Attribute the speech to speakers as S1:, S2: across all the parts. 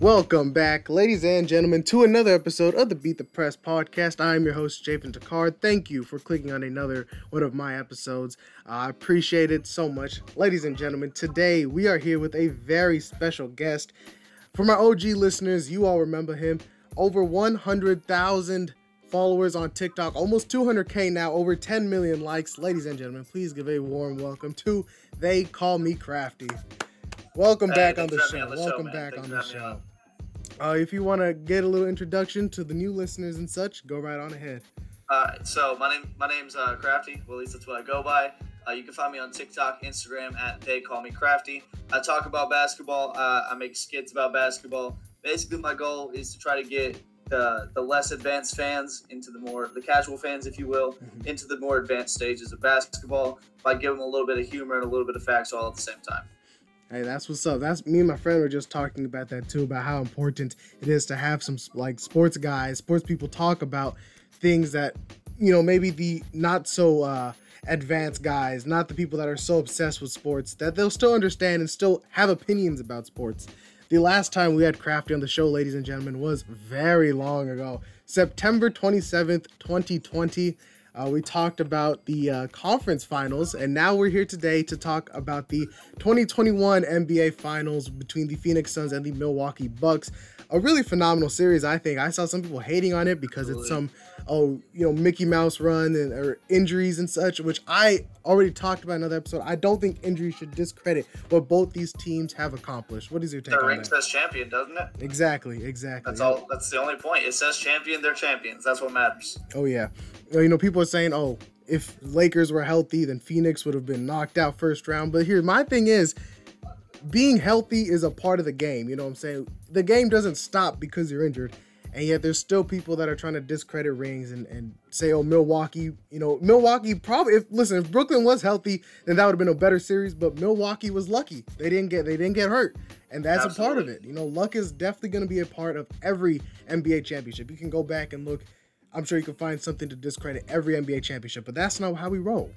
S1: Welcome back, ladies and gentlemen, to another episode of the Beat the Press podcast. I am your host, Javen Takard. Thank you for clicking on another one of my episodes. I appreciate it so much. Ladies and gentlemen, today we are here with a very special guest. For my OG listeners, you all remember him. Over 100,000 followers on TikTok, almost 200K now, over 10 million likes. Ladies and gentlemen, please give a warm welcome to They Call Me Crafty. Welcome
S2: Hey,
S1: back on the show.
S2: on the
S1: Welcome back
S2: Thanks
S1: on the show. Uh, if you want to get a little introduction to the new listeners and such, go right on ahead.
S2: Uh, so my name my name's uh, Crafty. Well, at least that's what I go by. Uh, you can find me on TikTok, Instagram at They Call Me Crafty. I talk about basketball. Uh, I make skits about basketball. Basically, my goal is to try to get the the less advanced fans into the more the casual fans, if you will,
S1: Mhm.
S2: into the more advanced stages of basketball by giving them a little bit of humor and a little bit of facts all at the same time.
S1: Hey, that's what's up. That's me and my friend were just talking about that too, about how important it is to have some like sports guys, sports people talk about things that you know maybe the not so uh, advanced guys, not the people that are so obsessed with sports, that they'll still understand and still have opinions about sports. The last time we had Crafty on the show, ladies and gentlemen, was very long ago, September twenty seventh, twenty twenty. Uh, we talked about the uh, conference finals, and now we're here today to talk about the 2021 NBA Finals between the Phoenix Suns and the Milwaukee Bucks. A really phenomenal series, I think. I saw some people hating on it because it's some, oh, you know, Mickey Mouse run and or injuries and such, which I already talked about in another episode. I don't think injuries should discredit what both these teams have accomplished. What is your take
S2: The
S1: on
S2: ring
S1: that?
S2: says champion, doesn't it?
S1: Exactly, exactly.
S2: That's all. That's the only point. It says champion. They're champions. That's what matters.
S1: Oh yeah, you know people are saying, oh, if Lakers were healthy, then Phoenix would have been knocked out first round. But here, my thing is, being healthy is a part of the game. You know what I'm saying? The game doesn't stop because you're injured, and yet there's still people that are trying to discredit rings and and say, oh, Milwaukee. You know, Milwaukee probably. If listen, if Brooklyn was healthy, then that would have been a better series. But Milwaukee was lucky; they didn't get they didn't get hurt. And that's a part of it. You know, luck is definitely going to be a part of every NBA championship. You can go back and look I'm sure you can find something to discredit every NBA championship, but that's not how we roll.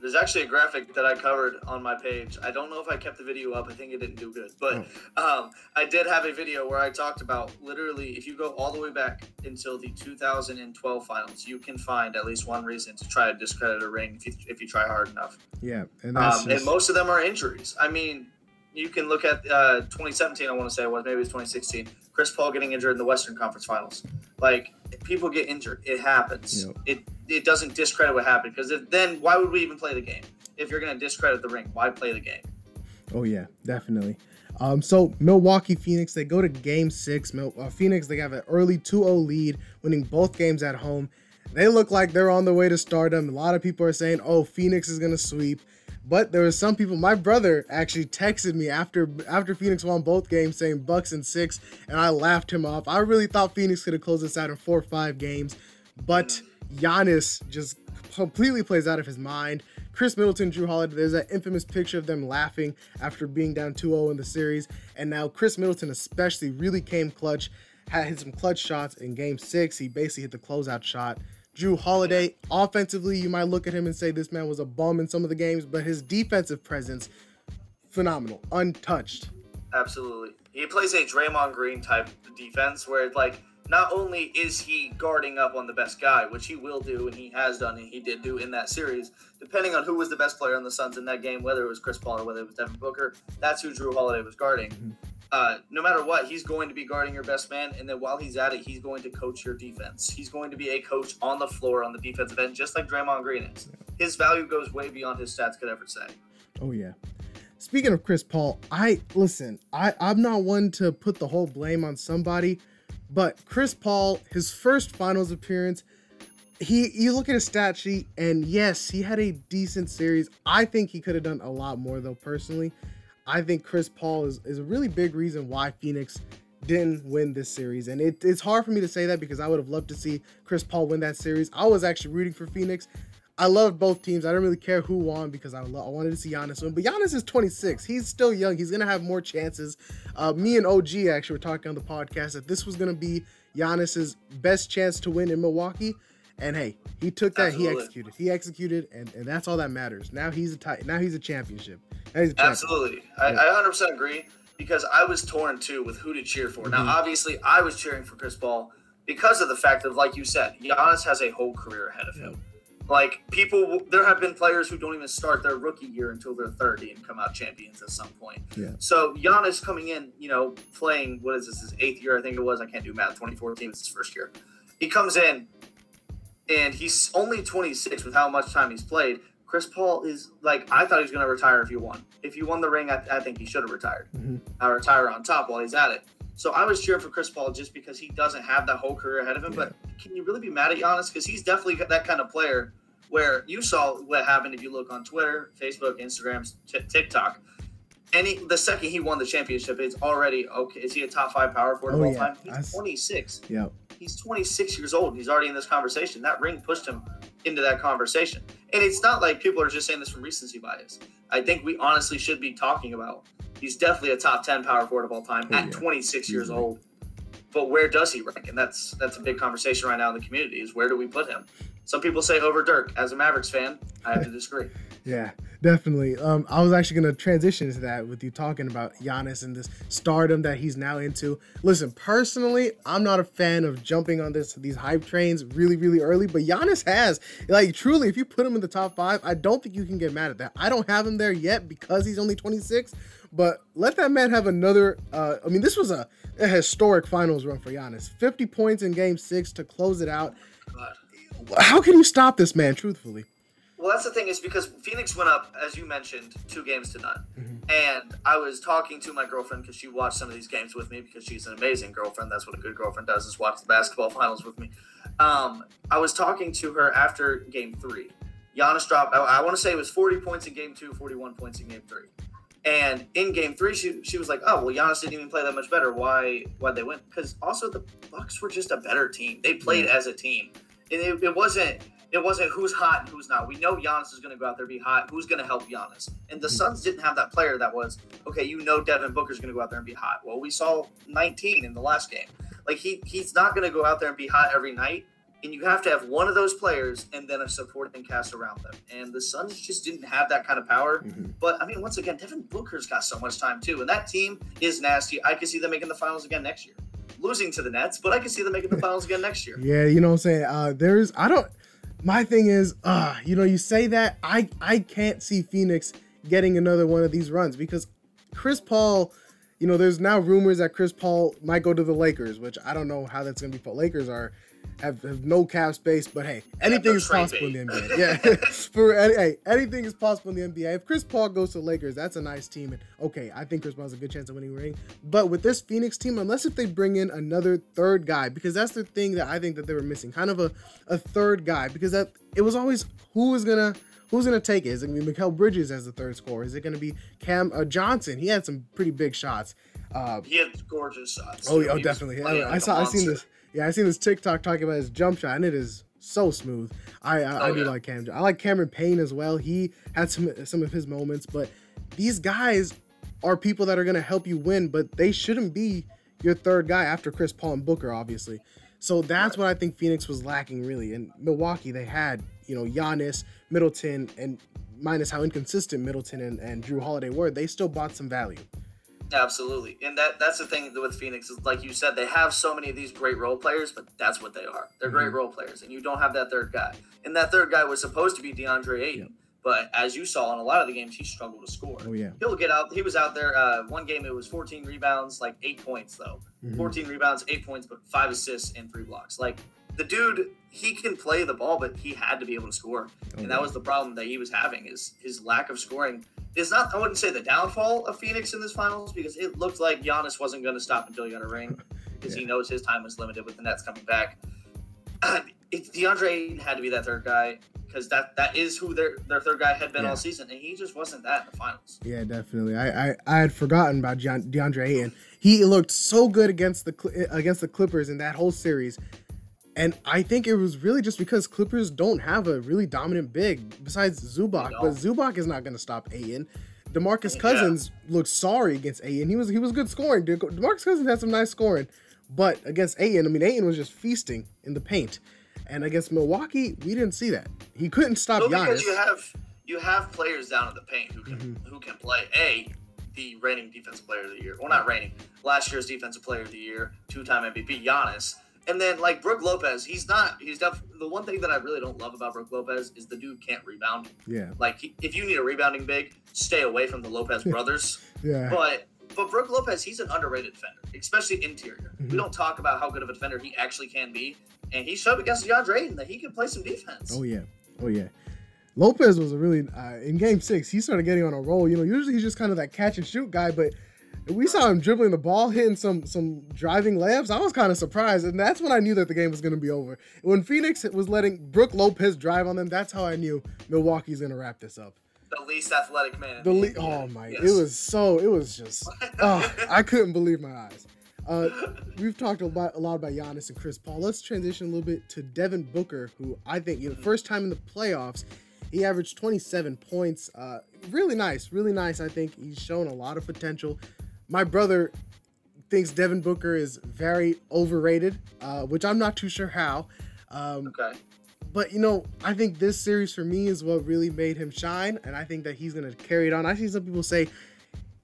S2: There's actually a graphic that I covered on my page. I don't know if I kept the video up. I think it didn't do good, but um, I did have a video where I talked about literally if you go all the way back until the 2012 finals, you can find at least one reason to try to discredit a ring if you, if you try hard enough.
S1: Yeah, and
S2: Um,
S1: just,
S2: and most of them are injuries. I mean, you can look at uh, 2017. I want to say it was maybe it's 2016. Chris Paul getting injured in the Western Conference Finals. Like people get injured, it happens.
S1: Yep.
S2: It it doesn't discredit what happened because if, then why would we even play the game? If you're going to discredit the ring, why play the game?
S1: oh yeah, definitely. Um, so Milwaukee Phoenix, they go to Game Six. Mil- uh, Phoenix, they have an early 2-0 lead, winning both games at home. They look like they're on their way to stardom. A lot of people are saying, "Oh, Phoenix is gonna sweep," but there were some people. My brother actually texted me after after Phoenix won both games, saying Bucks in six, and I laughed him off. I really thought Phoenix could have closed this out in four or five games, but Giannis just completely plays out of his mind. Khris Middleton, Jrue Holiday, there's that infamous picture of them laughing after being down 2-0 in the series. And now Khris Middleton especially really came clutch, had hit some clutch shots in game six. He basically hit the closeout shot. Jrue Holiday, offensively, you might look at him and say this man was a bum in some of the games, but his defensive presence, phenomenal, untouched.
S2: Absolutely. He plays a Draymond Green type defense where like not only is he guarding up on the best guy, which he will do and he has done and he did do in that series, depending on who was the best player on the Suns in that game, whether it was Chris Paul or whether it was Devin Booker, that's who Jrue Holiday was guarding.
S1: Mhm.
S2: Uh, no matter what, he's going to be guarding your best man, and then while he's at it, he's going to coach your defense. He's going to be a coach on the floor on the defensive end, just like Draymond Green is. His value goes way beyond his stats could ever say.
S1: Oh yeah. Speaking of Chris Paul, I listen, I, I'm not one to put the whole blame on somebody, but Chris Paul, his first finals appearance, he you look at his stat sheet, and yes, he had a decent series. I think he could have done a lot more though, personally. I think Chris Paul is, is a really big reason why Phoenix didn't win this series. And it, it's hard for me to say that because I would have loved to see Chris Paul win that series. I was actually rooting for Phoenix. I love both teams. I didn't really care who won because I, I wanted to see Giannis win. But Giannis is 26. He's still young. He's going to have more chances. Uh, me and OG actually were talking on the podcast that this was going to be Giannis's best chance to win in Milwaukee. And hey, he took that. He executed. He executed, and, and that's all that matters. Now he's a ti- Now he's a championship. He's a champion.
S2: Absolutely, I, I 100% agree. because I was torn too with who to cheer for.
S1: Mhm.
S2: Now, obviously, I was cheering for Chris Paul because of the fact of, like you said, Giannis has a whole career ahead of him. Like people, there have been players who don't even start their rookie year until they're 30 and come out champions at some point.
S1: Yeah.
S2: So Giannis coming in, you know, playing what is this his eighth year? I think it was. I can't do math. 2014 was his first year. He comes in, and he's only 26 with how much time he's played. Chris Paul is like I thought he was going to retire if he won. If he won the ring, I, I think he should have retired.
S1: Mhm.
S2: I retire on top while he's at it. So I was cheering for Chris Paul just because he doesn't have that whole career ahead of him. But can you really be mad at Giannis? Because he's definitely that kind of player where you saw what happened if you look on Twitter, Facebook, Instagram, t- TikTok. Any the second he won the championship, it's already okay. Is he a top five power forward of
S1: Oh,
S2: all
S1: yeah.
S2: time? He's
S1: s-
S2: 26
S1: Yeah.
S2: he's 26 years old. He's already in this conversation. That ring pushed him into that conversation. And it's not like people are just saying this from recency bias. I think we honestly should be talking about he's definitely a top 10 power forward of all time
S1: Oh,
S2: at
S1: yeah.
S2: 26 years old. But where does he rank? And that's that's a big conversation right now in the community is where do we put him? Some people say over Dirk. As a Mavericks fan, I have to disagree.
S1: Yeah, definitely. Um, I was actually going to transition to that with you talking about Giannis and this stardom that he's now into. Listen, personally, I'm not a fan of jumping on this these hype trains really, really early, but Giannis has like truly. If you put him in the top five, I don't think you can get mad at that. I don't have him there yet because he's only 26, but let that man have another. Uh, I mean, this was a, a historic finals run for Giannis. 50 points in Game Six to close it out.
S2: But
S1: How can you stop this man? Truthfully.
S2: Well, that's the thing is because Phoenix went up, as you mentioned, two games to none.
S1: Mhm.
S2: And I was talking to my girlfriend because she watched some of these games with me because she's an amazing girlfriend. That's what a good girlfriend does is watch the basketball finals with me. Um, I was talking to her after game three. Giannis dropped, I, I want to say it was 40 points in game two, 41 points in game three. And in game three, she, she was like, "Oh well, Giannis didn't even play that much better. Why why they win? Because also the Bucks were just a better team. They played as a team, and it, it wasn't it wasn't who's hot and who's not. We know Giannis is going to go out there and be hot. Who's going to help Giannis? And the hmm. Suns didn't have that player that was okay. You know Devin Booker's going to go out there and be hot. Well, we saw 19 in the last game. Like he he's not going to go out there and be hot every night. And you have to have one of those players and then a supporting cast around them. And the Suns just didn't have that kind of power.
S1: Mhm.
S2: But I mean, once again, Devin Booker's got so much time too, and that team is nasty. I could see them making the finals again next year, losing to the Nets, but I could see them making the finals again next year.
S1: Yeah, you know what I'm saying? Uh there's I don't my thing is uh you know you say that I I can't see Phoenix getting another one of these runs because Chris Paul, you know, there's now rumors that Chris Paul might go to the Lakers, which I don't know how that's going to be. But Lakers are have, have no cap space, but hey, anything is possible in the. NBA. Yeah, for any, hey, anything is possible in the NBA. If Chris Paul goes to the Lakers, that's a nice team, and okay, I think Chris Paul has a good chance of winning a ring. But with this Phoenix team, unless if they bring in another third guy, because that's the thing that I think that they were missing, kind of a, a third guy, because that it was always who was gonna who's gonna take it? Is it gonna be Mikal Bridges as the third scorer? Is it gonna be Cam uh, Johnson? He had some pretty big shots. Uh,
S2: He had gorgeous shots.
S1: Oh,
S2: too.
S1: oh, definitely. I, I saw. I seen this. Yeah, I seen this TikTok talking about his jump shot, and it is so smooth. I I, oh, I
S2: Oh,
S1: do
S2: yeah.
S1: like Cam. I like Cameron Payne as well. He had some some of his moments, but these guys are people that are gonna help you win, but they shouldn't be your third guy after Chris Paul and Booker, obviously. So that's what I think Phoenix was lacking really. In Milwaukee, they had you know Giannis, Middleton, and minus how inconsistent Middleton and, and Jrue Holiday were, they still bought some value.
S2: Absolutely, and that that's the thing with Phoenix is like you said, they have so many of these great role players, but that's what they are. They're great
S1: Mhm.
S2: role players, and you don't have that third guy. And that third guy was supposed to be DeAndre Ayton,
S1: Yep.
S2: but as you saw in a lot of the games, he struggled to score.
S1: Oh yeah.
S2: He'll get out. He was out there. Uh, one game it was 14 rebounds, like eight points though.
S1: Mhm.
S2: 14 rebounds, eight points, but five assists and three blocks. Like the dude, he can play the ball, but he had to be able to score,
S1: Oh,
S2: and that mm-hmm. was the problem that he was having is his lack of scoring. Is not I wouldn't say the downfall of Phoenix in this finals because it looked like Giannis wasn't going to stop until he got a ring because he knows his time was limited with the Nets coming back. It's DeAndre Ayton had to be that third guy because that that is who their their third guy had been
S1: Yeah.
S2: all season, and he just wasn't that in the finals.
S1: Yeah, definitely. I, I, I had forgotten about DeAndre Ayton. He looked so good against the against the Clippers in that whole series, and I think it was really just because Clippers don't have a really dominant big besides Zubac. But. Zubac is not going to stop Ayton. Demarcus
S2: Yeah.
S1: Cousins looked sorry against Ayton. He was he was good scoring. De- Demarcus Cousins had some nice scoring, but against Ayton, I mean Ayton was just feasting in the paint. And against Milwaukee, we didn't see that. He couldn't stop
S2: Well,
S1: Giannis.
S2: because you have you have players down in the paint who can
S1: Mhm.
S2: who can play. A, the reigning defensive player of the year. Well, not reigning, last year's defensive player of the year, two-time MVP, Giannis. And then like Brook Lopez, he's not. He's def- the one thing that I really don't love about Brook Lopez is the dude can't rebound.
S1: Yeah.
S2: Like he, if you need a rebounding big, stay away from the Lopez brothers.
S1: Yeah.
S2: But but Brook Lopez, he's an underrated defender, especially interior.
S1: Mhm.
S2: We don't talk about how good of a defender he actually can be, and he showed against DeAndre Ayton that he can play some defense.
S1: Oh yeah. Oh yeah. Lopez was a really uh, in Game Six. He started getting on a roll. You know, usually he's just kind of that catch and shoot guy, but we saw him dribbling the ball, hitting some some driving layups. I was kind of surprised, and that's when I knew that the game was going to be over. When Phoenix was letting Brook Lopez drive on them, that's how I knew Milwaukee's going to wrap this up.
S2: The least athletic man.
S1: The oh my,
S2: Yes.
S1: it was so, it was just, oh, I couldn't believe my eyes. Uh, we've talked a lot, a lot about Giannis and Chris Paul. Let's transition a little bit to Devin Booker, who I think, you know, first time in the playoffs, he averaged 27 points. Uh, really nice, really nice. I think he's shown a lot of potential. My brother thinks Devin Booker is very overrated, uh, which I'm not too sure how. Um,
S2: okay.
S1: but you know, I think this series for me is what really made him shine, and I think that he's gonna carry it on. I see some people say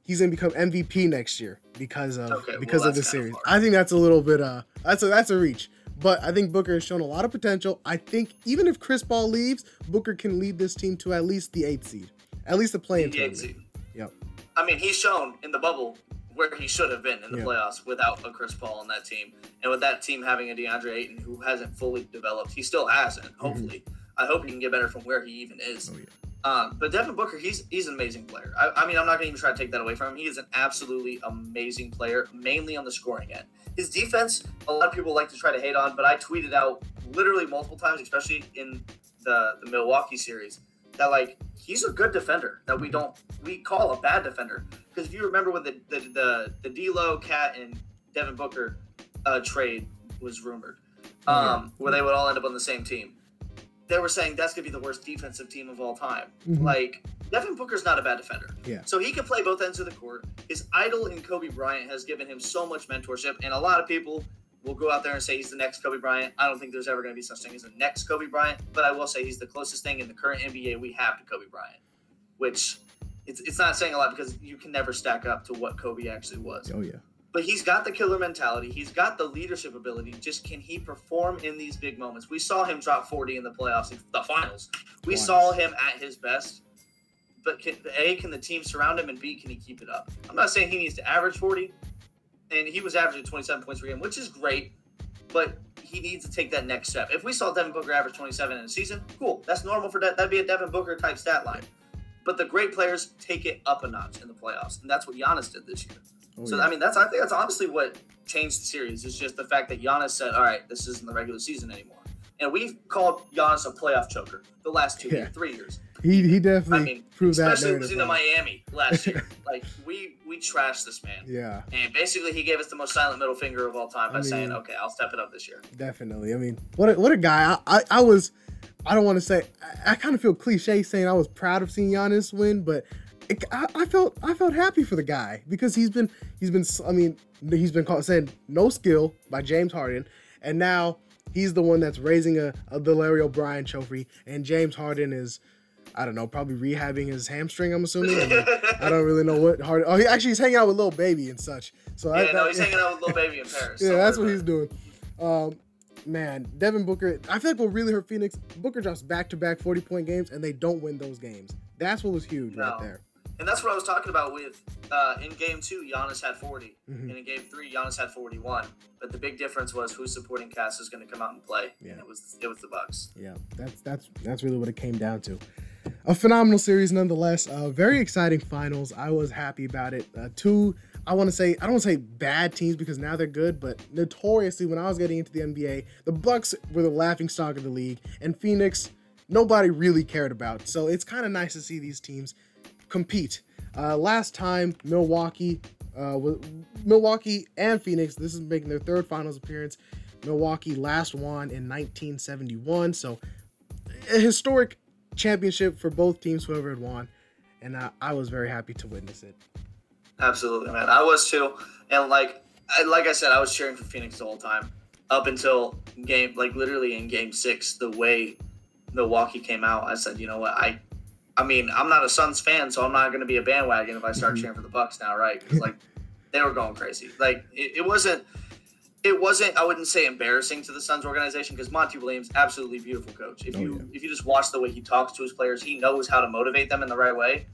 S1: he's gonna become MVP next year because of
S2: Okay, well,
S1: because of
S2: that's
S1: this series. I think that's a little bit uh that's a that's a reach. But I think Booker has shown a lot of potential. I think even if Chris Paul leaves, Booker can lead this team to at least the eighth seed, at least the playing
S2: The eighth
S1: tournament.
S2: seed.
S1: Yep.
S2: I mean, he's shown in the bubble where he should have been in the
S1: Yeah.
S2: playoffs without a Chris Paul on that team, and with that team having a DeAndre Ayton who hasn't fully developed. He still hasn't. Hopefully, I hope he can get better from where he even is.
S1: Mm-hmm. Oh, yeah.
S2: Um, but Devin Booker, he's he's an amazing player. I, I mean, I'm not going to even try to take that away from him. He is an absolutely amazing player, mainly on the scoring end. His defense, a lot of people like to try to hate on, but I tweeted out literally multiple times, especially in the the Milwaukee series, that like he's a good defender that we don't we call a bad defender because if you remember when the the the, the D'Lo, KAT, and Devin Booker uh, trade was rumored, um, where they would all end up on the same team. They were saying that's gonna be the worst defensive team of all time.
S1: Mhm.
S2: Like Devin Booker's not a bad defender.
S1: Yeah.
S2: So he can play both ends of the court. His idol in Kobe Bryant has given him so much mentorship, and a lot of people will go out there and say he's the next Kobe Bryant. I don't think there's ever going to be such thing as the next Kobe Bryant, but I will say he's the closest thing in the current NBA we have to Kobe Bryant, which it's, it's not saying a lot because you can never stack up to what Kobe actually was.
S1: Oh yeah.
S2: But he's got the killer mentality. He's got the leadership ability. Just can he perform in these big moments? We saw him drop 40 in the playoffs, the finals. We saw him at his best. But can, A, can the team surround him? And B, can he keep it up? I'm not saying he needs to average 40. And he was averaging 27 points per game, which is great. But he needs to take that next step. If we saw Devin Booker average 27 in a season, cool. That's normal for that. That'd be a Devin Booker type stat line. But the great players take it up a notch in the playoffs. And that's what Giannis did this year.
S1: Oh,
S2: So
S1: yeah.
S2: I mean, that's I think that's honestly what changed the series. It's just the fact that Giannis said, "All right, this isn't the regular season anymore," and we've called Giannis a playoff choker the last two,
S1: Yeah.
S2: years, three years.
S1: he he definitely I
S2: mean,
S1: proved that.
S2: especially
S1: narrative
S2: losing to. Miami last year. like we we trashed this man,
S1: Yeah.
S2: and basically he gave us the most silent middle finger of all time by
S1: I
S2: saying, "Okay, I'll step it up this year."
S1: Definitely. I mean, what a, what a guy. I, I, I was, I don't want to say, I, I kind of feel cliche saying I was proud of seeing Giannis win, but it, I, I felt I felt happy for the guy because he's been he's been I mean he's been called saying no skill by James Harden, and now he's the one that's raising a, a the Larry O'Brien trophy, and James Harden is. I don't know, probably rehabbing his hamstring. I'm assuming. I, mean, I don't really know what Harden. Oh, he actually he's hanging out with Lil Baby and such. So I,
S2: yeah, no,
S1: that-
S2: he's hanging out with Lil Baby in Paris.
S1: yeah,
S2: Don't
S1: that's what he's doing. Um, man, Devin Booker. I feel like what really hurt Phoenix, Booker drops back to back 40 point games and they don't win those games. That's what was huge right there.
S2: And that's what I was talking about with uh, in game two, Giannis had 40,
S1: Mhm.
S2: and in game three, Giannis had 41. But the big difference was whose supporting cast is going to come out and play.
S1: Yeah.
S2: And it was it was the Bucks.
S1: Yeah, that's that's that's really what it came down to. A phenomenal series nonetheless. Uh, very exciting finals. I was happy about it. Uh, two, I want to say, I don't say bad teams because now they're good, but notoriously when I was getting into the NBA, the Bucks were the laughing stock of the league, and Phoenix, nobody really cared about. So it's kind of nice to see these teams compete. Uh, last time, Milwaukee, uh, Milwaukee and Phoenix. This is making their third finals appearance. Milwaukee last won in 1971. So a historic championship for both teams, whoever had won. And I, I was very happy to witness it.
S2: Absolutely, man. I was too. And like, I, like I said, I was cheering for Phoenix the whole time up until game, like literally in Game Six, the way Milwaukee came out. I said, you know what, I, I mean, I'm not a Suns fan, so I'm not going to be a bandwagon if I start
S1: Mhm.
S2: cheering for the Bucks now, right? 'Cause, like they were going crazy. Like it, it wasn't. It wasn't. I wouldn't say embarrassing to the Suns organization because Monty Williams, absolutely beautiful coach. If
S1: Oh,
S2: you
S1: yeah.
S2: if you just watch the way he talks to his players, he knows how to motivate them in the right way.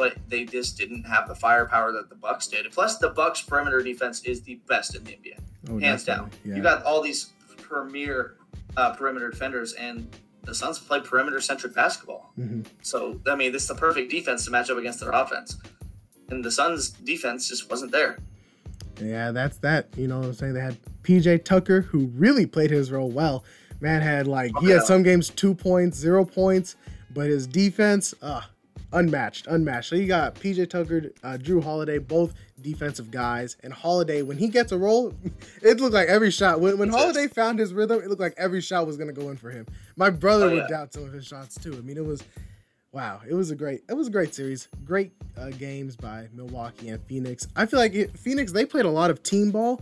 S2: But they just didn't have the firepower that the Bucks did. Plus, the Bucks perimeter defense is the best in the NBA
S1: Oh,
S2: hands down.
S1: Yeah.
S2: You got all these premier uh, perimeter defenders, and the Suns play perimeter centric basketball.
S1: Mhm.
S2: So I mean, this is the perfect defense to match up against their offense, and the Suns' defense just wasn't there.
S1: Yeah, that's that. You know what I'm saying? They had PJ Tucker, who really played his role well. Man had like he had some games two points, zero points, but his defense, uh, unmatched, unmatched. So you got PJ Tucker, uh, Jrue Holiday, both defensive guys. And Holiday, when he gets a roll, it looked like every shot. When, when Holiday found his rhythm, it looked like every shot was gonna go in for him. My brother
S2: Oh,
S1: would doubt some of his shots too. I mean, it was Wow, it was a great, it was a great series. Great uh, games by Milwaukee and Phoenix. I feel like it, Phoenix they played a lot of team ball,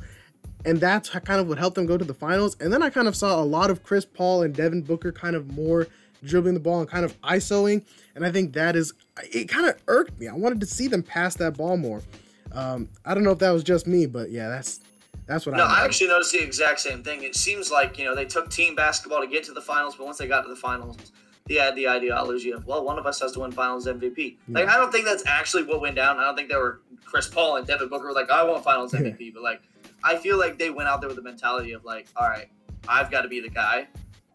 S1: and that's kind of what helped them go to the finals. And then I kind of saw a lot of Chris Paul and Devin Booker kind of more dribbling the ball and kind of isoing, and I think that is it. Kind of irked me. I wanted to see them pass that ball more. Um, I don't know if that was just me, but yeah, that's that's what
S2: No,
S1: I.
S2: I actually noticed the exact same thing. It seems like you know they took team basketball to get to the finals, but once they got to the finals, they had the ideology of well, one of us has to win Finals MVP. Like
S1: Yeah.
S2: I don't think that's actually what went down. I don't think they were Chris Paul and Devin Booker were like I want Finals MVP, but like I feel like they went out there with the mentality of like, all right, I've got to be the guy,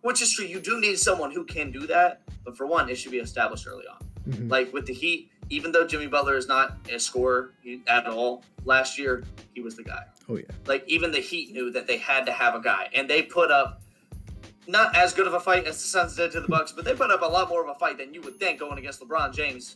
S2: which is true. You do need someone who can do that, but for one, it should be established early on.
S1: Mhm.
S2: Like with the Heat, even though Jimmy Butler is not a scorer at all, last year he was the guy
S1: Oh yeah,
S2: like even the Heat knew that they had to have a guy, and they put up not as good of a fight as the Suns did to the Bucks, but they put up a lot more of a fight than you would think going against LeBron James,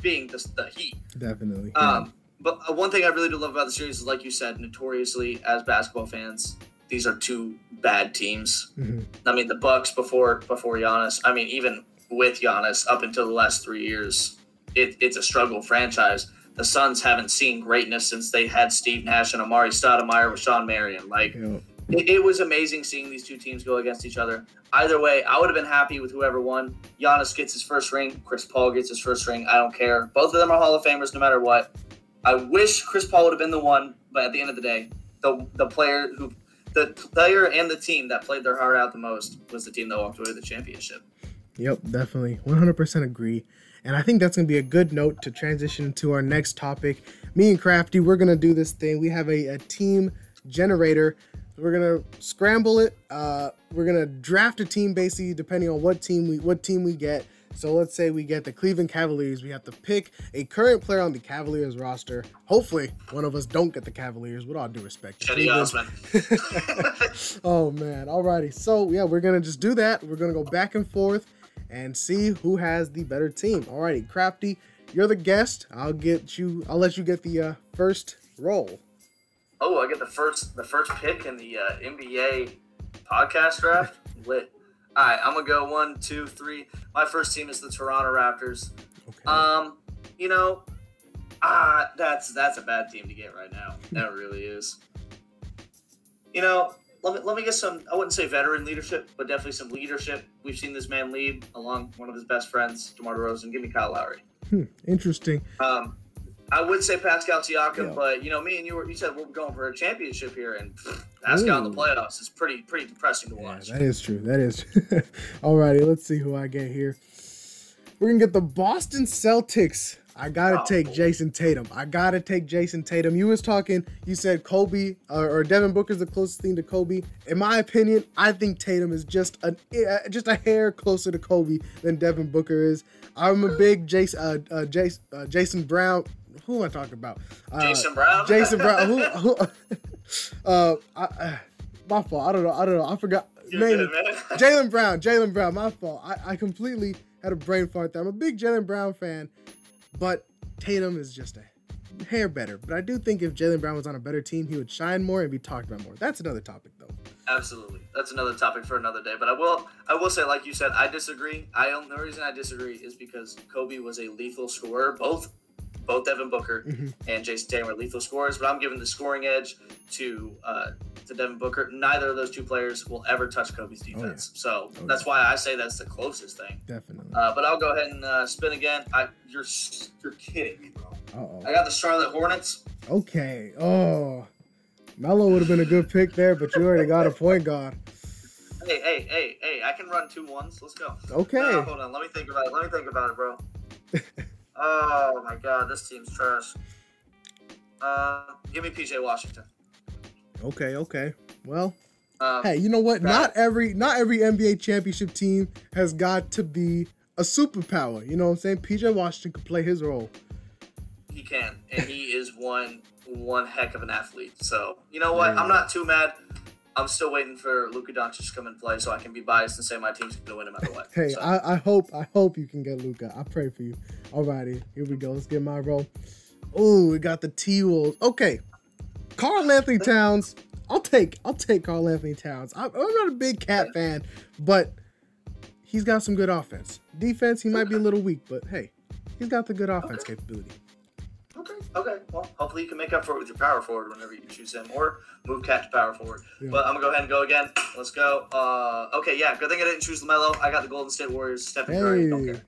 S2: being the, the Heat.
S1: definitely.
S2: Um, but uh, one thing I really do love about the series is, like you said, notoriously as basketball fans, these are two bad teams.
S1: Mhm.
S2: I mean, the Bucks before before Giannis. I mean, even with Giannis, up until the last three years, it, it's a struggle franchise. The Suns haven't seen greatness since they had Steve Nash and Amar'e Stoudemire with Shawn Marion. Like
S1: know,
S2: it, it was amazing seeing these two teams go against each other. Either way, I would have been happy with whoever won. Giannis gets his first ring. Chris Paul gets his first ring. I don't care. Both of them are Hall of Famers, no matter what. I wish Chris Paul would have been the one, but at the end of the day, the the player who, the player and the team that played their heart out the most was the team that walked away with the championship.
S1: Yep, definitely. 100% agree. And I think that's going to be a good note to transition to our next topic. Me and Crafty, we're going to do this thing. We have a, a team generator. We're going to scramble it. Uh, we're going to draft a team basically depending on what team we what team we get. So let's say we get the Cleveland Cavaliers. We have to pick a current player on the Cavaliers roster. Hopefully, one of us don't get the Cavaliers. With all due respect, to
S2: Chetty
S1: Cleveland.
S2: Osman.
S1: oh man alrighty so yeah we're gonna just do that we're gonna go back and forth and see who has the better team alrighty crafty you're the guest i'll get you i'll let you get the uh, first roll
S2: oh, I get the first the first pick in the uh, NBA podcast draft. Lit. All right, I'm gonna go one, two, three. My first team is the Toronto Raptors.
S1: okay
S2: Um, you know, ah, that's that's a bad team to get right now. That really is. You know, let me let me get some. I wouldn't say veteran leadership, but definitely some leadership. We've seen this man lead along one of his best friends, DeMar DeRozan. Give me Kyle Lowry.
S1: Hmm, interesting
S2: Um, I would say Pascal Siakam,
S1: Yeah.
S2: but you know, me and you were you said we're going for a championship here, and Pascal in the playoffs is pretty pretty depressing to
S1: yeah,
S2: watch.
S1: that is true that is alrighty let's see who i get here we're gonna get the boston celtics I gotta
S2: Oh,
S1: take
S2: boy.
S1: Jayson Tatum. I gotta take Jayson Tatum. You was talking. You said Kobe or, or Devin Booker's the closest thing to Kobe. In my opinion, I think Tatum is just a uh, just a hair closer to Kobe than Devin Booker is. I'm a big Jason uh, uh, Jason, uh, Jason Brown. Who am I talking about? Uh,
S2: Jason Brown.
S1: Jason Brown. Who? who uh, I, uh, my fault. I don't know. I don't know. I forgot.
S2: You're
S1: Name
S2: good,
S1: it.
S2: man.
S1: Jaylen Brown, Jaylen Brown, my fault. I, I completely had a brain fart there. I'm a big Jaylen Brown fan, but Tatum is just a hair better. But I do think if Jaylen Brown was on a better team, he would shine more and be talked about more. That's another topic, though.
S2: Absolutely, that's another topic for another day. But I will, I will say, like you said, I disagree. I the reason I disagree is because Kobe was a lethal scorer. Both, both Devin Booker
S1: Mhm.
S2: and Jayson Tatum are lethal scorers. But I'm giving the scoring edge to uh, to Devin Booker. Neither of those two players will ever touch Kobe's
S1: Oh,
S2: defense. So
S1: Oh,
S2: that's why I say that's the closest thing.
S1: Definitely.
S2: Uh, but I'll go ahead and uh, spin again. I, you're you're kidding me, bro.
S1: Uh oh.
S2: I got the Charlotte Hornets.
S1: Okay. Oh, Melo would have been a good pick there, but you already got a point guard.
S2: Hey, hey, hey, hey! I can run two ones. Let's go.
S1: Okay.
S2: Hold on. Let me think about it. Let me think about it, bro. oh my god, this team's trash. Uh, give me PJ Washington.
S1: Okay. Okay. Well,
S2: Um,
S1: hey, you know what? Not every not every NBA championship team has got to be a superpower. You know what I'm saying? PJ Washington could play his role.
S2: He can, and he is one one heck of an athlete. So you know what? I'm not too mad. I'm still waiting for Luka Doncic to come and play, so I can be biased and say my team's gonna win no matter what.
S1: Hey,
S2: So,
S1: I, I hope I hope you can get Luka. I pray for you. Alrighty, here we go. Let's get my roll. Oh, we got the T Wolves. Okay, Karl-Anthony Towns. I'll take I'll take Karl-Anthony Towns. I, I'm not a big KAT fan, but he's got some good offense. Defense, he might be a little weak, but hey, he's got the good offense
S2: Okay.
S1: capability.
S2: Okay, okay. Well, hopefully you can make up for it with your power forward whenever you choose him, or move KAT to power forward.
S1: Yeah.
S2: But I'm gonna go ahead and go again. Let's go. Uh, okay, yeah. Good thing I didn't choose Lamelo. I got the Golden State Warriors. Stephen Curry. Don't care.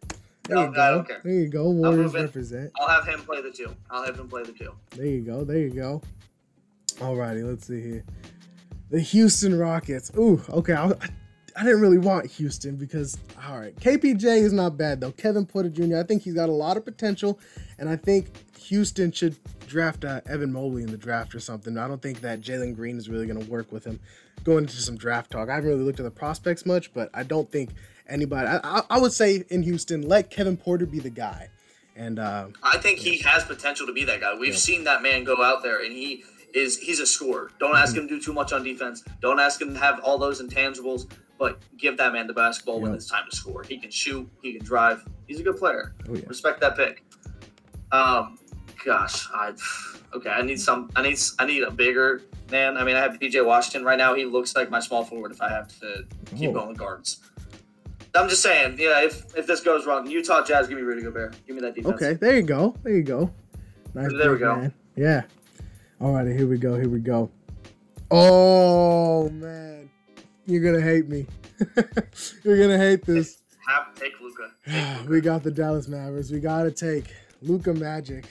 S1: there
S2: No,
S1: you
S2: I
S1: go.
S2: don't care.
S1: There you go. Warriors
S2: moving.
S1: represent.
S2: I'll have him play the two. I'll have him play the two.
S1: There you go. There you go. Alrighty, let's see here. The Houston Rockets. Ooh, okay. I, I didn't really want Houston because, all right, KPJ is not bad though. Kevin Porter Jr. I think he's got a lot of potential, and I think Houston should draft uh, Evan Mobley in the draft or something. I don't think that Jalen Green is really going to work with him. Going into some draft talk, I haven't really looked at the prospects much, but I don't think anybody. I, I, I would say in Houston, let Kevin Porter be the guy, and uh,
S2: I think he has potential to be that guy. We've
S1: Yeah.
S2: seen that man go out there and he is he's a scorer. Don't ask him to do too much on defense. Don't ask him to have all those intangibles, but give that man the basketball when it's time to score. He can shoot, he can drive. He's a good player.
S1: oh yeah,
S2: Respect that pick. Um gosh, I okay, I need some I need I need a bigger man. I mean, I have PJ Washington right now. He looks like my small forward if I have to keep
S1: Oh.
S2: going with guards. I'm just saying, yeah, if if this goes wrong, Utah Jazz, give me Rudy Gobert. Give me that defense.
S1: Okay, there you go. There you go. Nice.
S2: There we go.
S1: Man. Yeah. All right, here we go. Here we go. Oh man, you're gonna hate me. you're gonna hate this.
S2: Have take Luka.
S1: we got the Dallas Mavericks. We gotta take Luka Magic.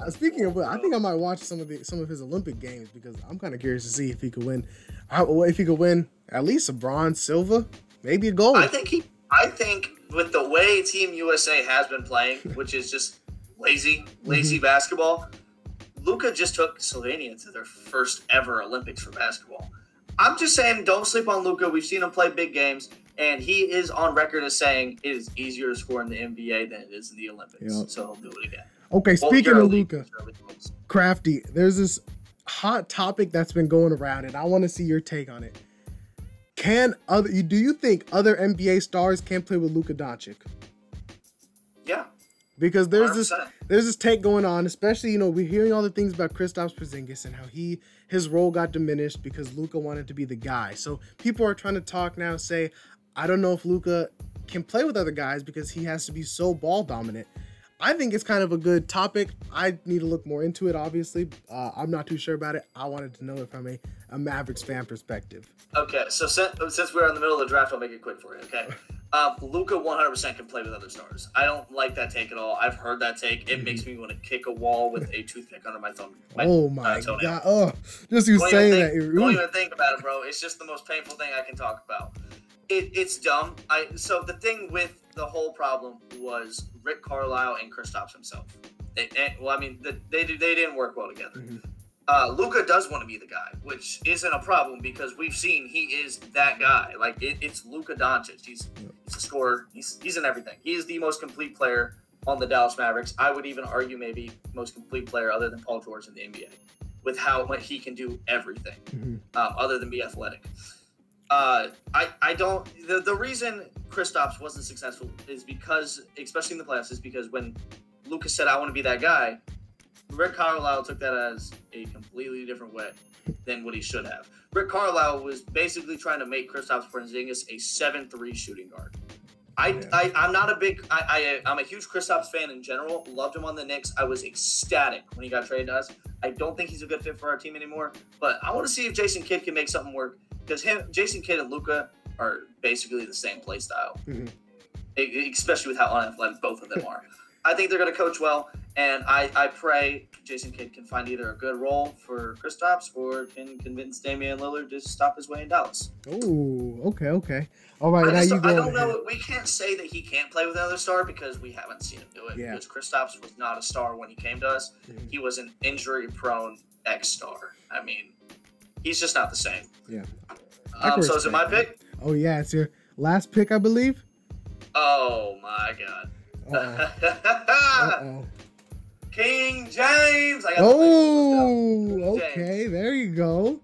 S1: Uh, speaking of, I think I might watch some of the some of his Olympic games because I'm kind of curious to see if he could win. If he could win at least a bronze, silver, maybe a gold.
S2: I think he. I think with the way Team USA has been playing, which is just lazy, lazy
S1: Mm-hmm.
S2: basketball, Luka just took Slovenia to their first ever Olympics for basketball. I'm just saying, don't sleep on Luka. We've seen him play big games, and he is on record as saying it is easier to score in the NBA than it is in the Olympics.
S1: Yep.
S2: So he'll do it again.
S1: okay, speaking of
S2: Luka.
S1: Crafty there's this hot topic that's been going around and i want to see your take on it can other do you think other nba stars can play with Luka doncic
S2: yeah,
S1: because there's this
S2: 100%.
S1: there's this take going on especially you know we're hearing all the things about Kristaps Porzingis and how he his role got diminished because Luka wanted to be the guy so people are trying to talk now say i don't know if Luka can play with other guys because he has to be so ball dominant I think it's kind of a good topic. I need to look more into it, obviously. Uh, I'm not too sure about it. I wanted to know it from a, a Mavericks fan perspective.
S2: Okay, so since, since we're in the middle of the draft, I'll make it quick for you. Okay, um, Luka 100% can play with other stars. I don't like that take at all. I've heard that take. It makes me want to kick a wall with a toothpick under my thumb. my,
S1: oh
S2: uh,
S1: my
S2: toenail.
S1: god! Oh, just you
S2: Don't
S1: saying
S2: think-
S1: that. you're-
S2: Don't even think about it, bro. It's just the most painful thing I can talk about. It, it's dumb. I so the thing with the whole problem was Rick Carlisle and Kristaps himself. It, it- well, I mean, the, they they didn't work well together.
S1: Mhm.
S2: Uh, Luka does want to be the guy, which isn't a problem because we've seen he is that guy. Like it, it's Luka Doncic. He's he's a scorer. He's he's in everything. He is the most complete player on the Dallas Mavericks. I would even argue maybe most complete player other than Paul George in the NBA, with how much he can do everything
S1: Mhm.
S2: um, other than be athletic. Uh, I I don't. The, the reason Kristaps wasn't successful is because, especially in the playoffs, is because when Lucas said, "I want to be that guy," Rick Carlisle took that as a completely different way than what he should have. Rick Carlisle was basically trying to make Kristaps Porzingis a seven-three shooting guard. I,
S1: Yeah.
S2: I I'm not a big I, I I'm a huge Kristaps fan in general. Loved him on the Knicks. I was ecstatic when he got traded to us. I don't think he's a good fit for our team anymore. But I want to see if Jason Kidd can make something work because him, Jason Kidd, and Luka are basically the same play style,
S1: Mhm.
S2: E- especially with how unathletic both of them are. I think they're going to coach well, and I, I pray Jason Kidd can find either a good role for Kristaps or can convince Damian Lillard to stop his way in Dallas.
S1: Oh, okay, okay. All right,
S2: I,
S1: now
S2: just
S1: you
S2: I
S1: go
S2: don't
S1: ahead.
S2: know. We can't say that he can't play with another star because we haven't seen him do it.
S1: Yeah.
S2: Because Kristaps was not a star when he came to us.
S1: Mhm.
S2: He was an injury-prone X star. I mean, he's just not the same.
S1: Yeah.
S2: Um, so is it my pick?
S1: Oh yeah, it's your last pick, I believe.
S2: Oh my god.
S1: Uh-oh. Uh-oh.
S2: King James. I got.
S1: Oh,
S2: James.
S1: okay. There you go.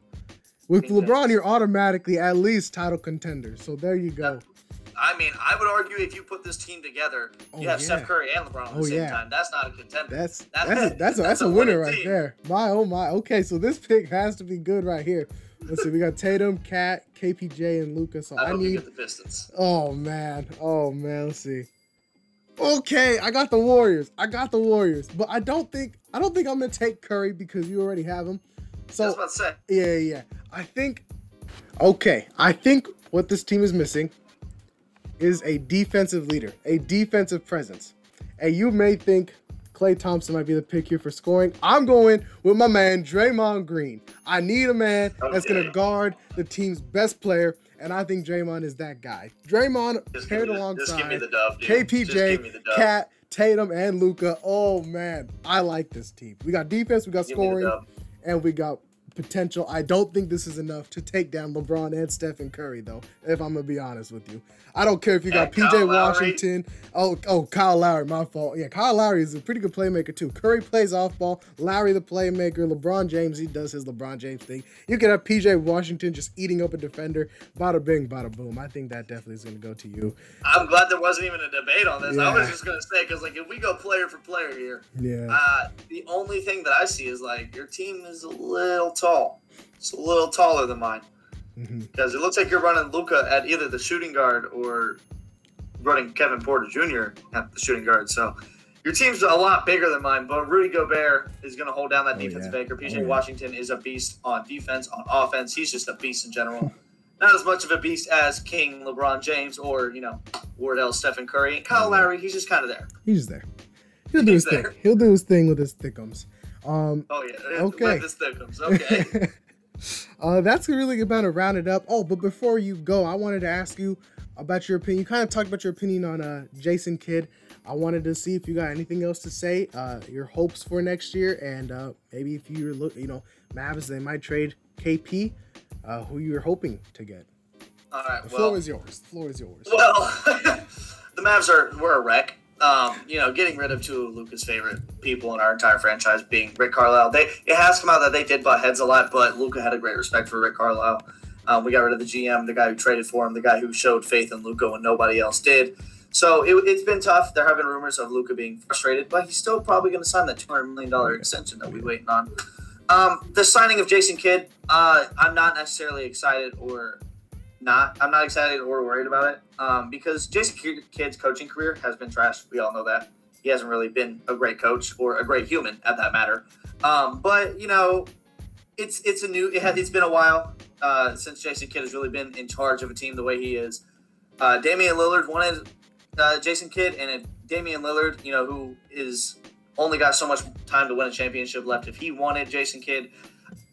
S1: With
S2: King
S1: LeBron,
S2: James.
S1: you're automatically at least title contender. So there you go.
S2: I mean, I would argue if you put this team together,
S1: Oh,
S2: you have
S1: yeah.
S2: Steph Curry and LeBron at
S1: Oh,
S2: the same
S1: yeah.
S2: time. That's not a contender.
S1: That's
S2: That-
S1: that's a, that's a, that's
S2: that's
S1: a winner right
S2: team.
S1: there. My oh my. Okay, so this pick has to be good right here. Let's see. We got Tatum, KAT, KPJ, and Luka. So
S2: I
S1: I need.
S2: get the Pistons.
S1: Oh man. Oh man. Let's see. Okay, I got the Warriors. I got the Warriors, but I don't think I don't think I'm gonna take Curry because you already have him. So
S2: about to say.
S1: yeah, yeah. I think. Okay, I think what this team is missing is a defensive leader, a defensive presence. And you may think Klay Thompson might be the pick here for scoring. I'm going with my man Draymond Green. I need a man that's gonna guard the team's best player, and I think Draymond is that guy. Draymond
S2: Just
S1: paired
S2: the, just give me
S1: alongside
S2: the dub, dude. Just give me
S1: KPJ. KAT, Tatum, and Luka. Oh man, I like this team. We got defense, we got
S2: Give
S1: scoring and we got potential. I don't think this is enough to take down LeBron and Stephen Curry, though. If I'm gonna be honest with you, I don't care if you got
S2: And
S1: PJ
S2: Kyle Lowry.
S1: Washington. Oh, oh, Kyle Lowry, my fault. Yeah, Kyle Lowry is a pretty good playmaker too. Curry plays off ball. Lowry the playmaker. LeBron James, he does his LeBron James thing. You can have PJ Washington just eating up a defender. Bada bing, bada boom. I think that definitely is gonna go to you.
S2: I'm glad there wasn't even a debate on this. I was just gonna say because like if we go player for player here,
S1: Yeah.
S2: uh, the only thing that I see is like your team is a little tall. It's a little taller than mine
S1: hmm
S2: because it looks like you're running Luka at either the shooting guard or running Kevin Porter Jr. at the shooting guard. So your team's a lot bigger than mine. But Rudy Gobert is going to hold down that
S1: Oh,
S2: defensive
S1: yeah.
S2: anchor. PJ
S1: Oh, yeah.
S2: Washington is a beast on defense, on offense. He's just a beast in general. Not as much of a beast as King LeBron James or you know Wardell Stephen Curry. And Kyle
S1: Oh,
S2: Lowry, he's just kind of there.
S1: He's there. He'll do his
S2: there.
S1: thing. He'll do his thing with his thickums. Um,
S2: Oh yeah,
S1: Okay.
S2: Okay.
S1: uh, that's really about to round it up. Oh, but before you go, I wanted to ask you about your opinion. You kind of talked about your opinion on uh, Jason Kidd. I wanted to see if you got anything else to say, uh, your hopes for next year, and uh, maybe if you're look, you know, Mavs they might trade KP, uh, who you're hoping to get.
S2: All right.
S1: The
S2: Well,
S1: floor is yours. The floor is yours.
S2: Well, the Mavs are we're a wreck. Um, you know, getting rid of two of Luka's favorite people in our entire franchise, being Rick Carlisle. They it has come out that they did butt heads a lot, but Luka had a great respect for Rick Carlisle. Um, we got rid of the GM, the guy who traded for him, the guy who showed faith in Luka when nobody else did. So it, it's been tough. There have been rumors of Luka being frustrated, but he's still probably going to sign that two hundred million dollar extension that we're waiting on. Um, the signing of Jason Kidd, uh, I'm not necessarily excited or not. I'm not excited or worried about it um, because Jason Kidd's coaching career has been trash. We all know that. He hasn't really been a great coach or a great human at that matter. Um, but you know, it's it's a new. It has, it's been a while uh, since Jason Kidd has really been in charge of a team the way he is. Uh, Damian Lillard wanted uh, Jason Kidd, and Damian Lillard, you know, who is only got so much time to win a championship left, if he wanted Jason Kidd,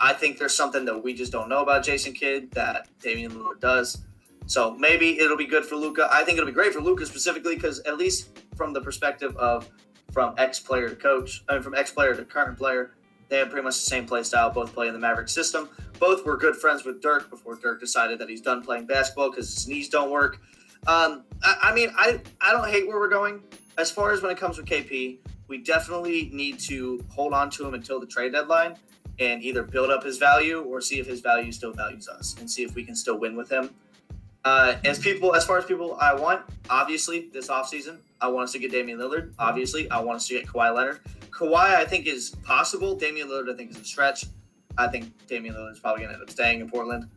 S2: I think there's something that we just don't know about Jason Kidd that Damian Lillard does. So maybe it'll be good for Luka. I think it'll be great for Luka specifically because at least from the perspective of from ex player to coach, I mean from ex player to current player, they have pretty much the same play style. Both play in the Maverick system. Both were good friends with Dirk before Dirk decided that he's done playing basketball because his knees don't work. Um, I, I mean, I I don't hate where we're going as far as when it comes with KP. We definitely need to hold on to him until the trade deadline and either build up his value or see if his value still values us and see if we can still win with him. Uh, as people, as far as people I want, obviously this offseason, I want us to get Damian Lillard. Obviously, I want us to get Kawhi Leonard. Kawhi, I think, is possible. Damian Lillard, I think, is a stretch. I think Damian Lillard is probably going to end up staying in Portland.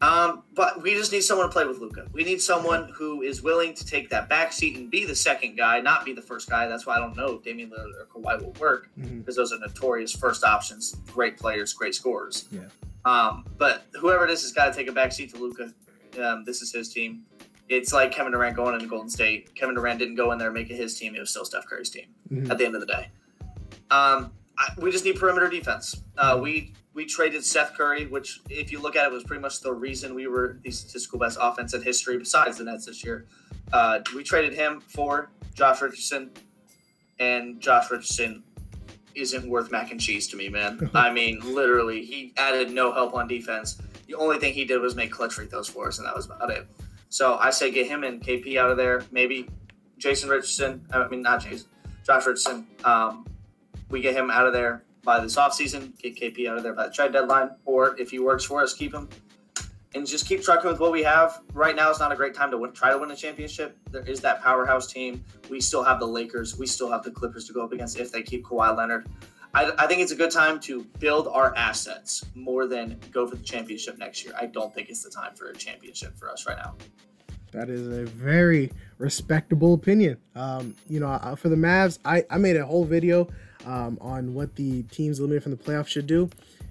S2: Um, but we just need someone to play with Luka. We need someone who is willing to take that back seat and be the second guy, not be the first guy. That's why I don't know if Damian Lillard or Kawhi will work because those are notorious first options, great players, great scorers.
S1: Yeah.
S2: Um, but whoever it is has got to take a back seat to Luka. Um, this is his team. It's like Kevin Durant going into Golden State. Kevin Durant didn't go in there and make it his team. It was still Steph Curry's team
S1: Mhm.
S2: at the end of the day. Um, we just need perimeter defense. Uh, we we traded Seth Curry, which, if you look at it, was pretty much the reason we were the statistical best offense in history besides the Nets this year. Uh, we traded him for Josh Richardson, and Josh Richardson isn't worth mac and cheese to me, man. I mean, literally, he added no help on defense. The only thing he did was make clutch free throws for us, and that was about it. So I say get him and KP out of there. Maybe Jason Richardson. I mean, not Jason. Josh Richardson. Um, we get him out of there by this offseason, get KP out of there by the trade deadline, or if he works for us, keep him. And just keep trucking with what we have. Right now, it's not a great time to win, try to win a championship. There is that powerhouse team. We still have the Lakers. We still have the Clippers to go up against if they keep Kawhi Leonard. I, I think it's a good time to build our assets more than go for the championship next year. I don't think it's the time for a championship for us right now.
S1: That is a very respectable opinion. Um, you know, for the Mavs, I, I made a whole video um, on what the teams eliminated from the playoffs should do.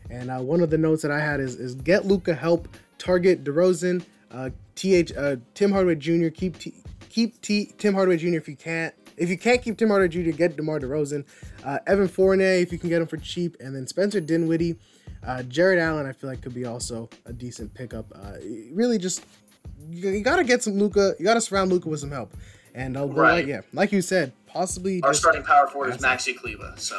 S1: And uh, one of the notes that I had is, is get Luka help target DeRozan, uh, Th, uh, Tim Hardaway Jr. Keep T, keep T, Tim Hardaway Jr. if you can't. If you can't keep Tim Hardaway Jr., get DeMar DeRozan. Uh, Evan Fournier if you can get him for cheap, and then Spencer Dinwiddie, uh, Jarrett Allen. I feel like could be also a decent pickup. Uh, really, just you, you gotta get some Luka. You gotta surround Luka with some help. And uh, but
S2: Right.
S1: like, yeah, like you said, possibly
S2: Our
S1: just-
S2: starting power forward is Maxi Kleber. So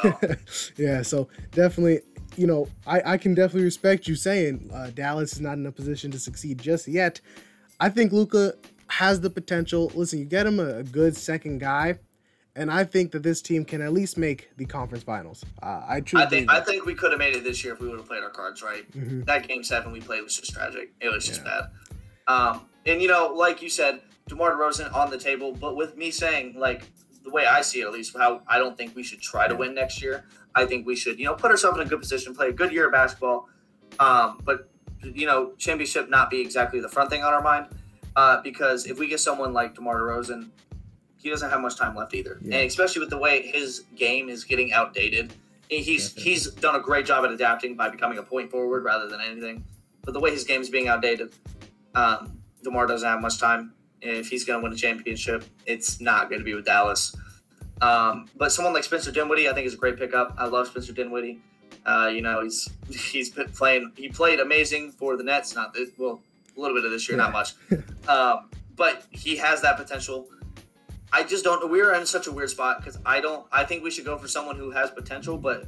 S1: yeah, so definitely, you know, I, I can definitely respect you saying uh, Dallas is not in a position to succeed just yet. I think Luka has the potential. Listen, you get him a, a good second guy, and I think that this team can at least make the conference finals. Uh, I truly
S2: I think I think we could have made it this year if we would have played our cards right.
S1: Mhm.
S2: That game seven we played was just tragic. It was just
S1: Yeah.
S2: bad. Um, and you know, like you said, DeMar DeRozan on the table, but with me saying like the way I see it, at least how I don't think we should try to win next year. I think we should, you know, put ourselves in a good position, play a good year of basketball, um, but you know, championship not be exactly the front thing on our mind. Uh, because if we get someone like DeMar DeRozan, he doesn't have much time left either,
S1: Yeah.
S2: and especially with the way his game is getting outdated. He's
S1: Definitely.
S2: he's done a great job at adapting by becoming a point forward rather than anything. But the way his game is being outdated, um, Demar doesn't have much time. If he's going to win a championship, it's not going to be with Dallas. Um, but someone like Spencer Dinwiddie, I think, is a great pickup. I love Spencer Dinwiddie. Uh, you know, he's he's been playing. He played amazing for the Nets. Not this, well, a little bit of this year, not much. Um, but he has that potential. I just don't. We're in such a weird spot because I don't. I think we should go for someone who has potential, but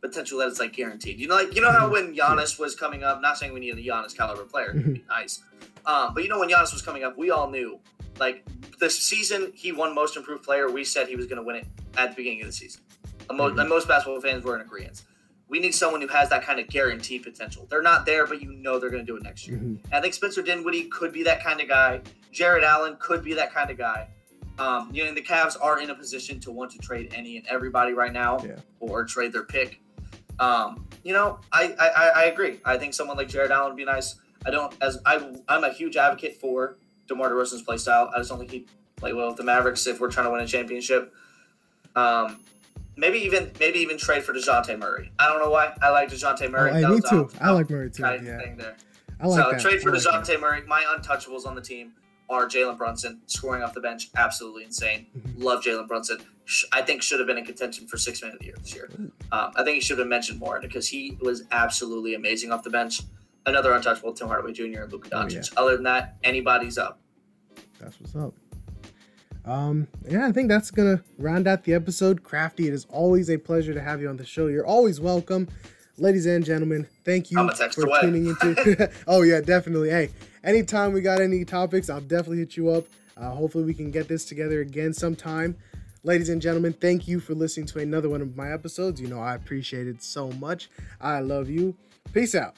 S2: potential that it's like guaranteed. You know, like you know how when Giannis was coming up. Not saying we need a Giannis caliber player. Nice. Um, but you know when Giannis was coming up, we all knew like the season he won Most Improved Player. We said he was going to win it at the beginning of the season. And most,
S1: Mhm.
S2: and most basketball fans were in agreement. We need someone who has that kind of guaranteed potential. They're not there, but you know they're going to do it next year.
S1: Mhm.
S2: I think Spencer Dinwiddie could be that kind of guy. Jarrett Allen could be that kind of guy. Um, you know, and the Cavs are in a position to want to trade any and everybody right now,
S1: Yeah.
S2: or trade their pick. Um, you know, I, I I- I agree. I think someone like Jarrett Allen would be nice. I don't as I I'm a huge advocate for DeMar DeRozan's play style. I just don't think he'd play well with the Mavericks if we're trying to win a championship. Um, maybe even maybe even trade for Dejounte Murray. I don't know why. I like Dejounte
S1: Oh,
S2: Murray.
S1: hey,
S2: That
S1: me too. I like Murray too.
S2: kind of
S1: Yeah,
S2: thing there.
S1: I like
S2: so
S1: that.
S2: trade for
S1: I like that.
S2: Dejounte Murray. My untouchables on the team are Jalen Brunson, scoring off the bench, absolutely insane.
S1: Mhm.
S2: Love Jalen Brunson. I think should have been in contention for six man of the year this year. Um, I think he should have been mentioned more because he was absolutely amazing off the bench. Another untouchable, Tim Hardaway Jr. and Luka
S1: Oh,
S2: Doncic.
S1: yeah.
S2: Other than that, anybody's up.
S1: That's what's up. Um, yeah, I think that's gonna round out the episode. Crafty, it is always a pleasure to have you on the show. You're always welcome, ladies and gentlemen. Thank you
S2: I'm a text
S1: for
S2: away.
S1: tuning into. oh yeah, definitely. Hey, anytime we got any topics, I'll definitely hit you up. Uh, hopefully, we can get this together again sometime. Ladies and gentlemen, thank you for listening to another one of my episodes. You know I appreciate it so much. I love you. Peace out.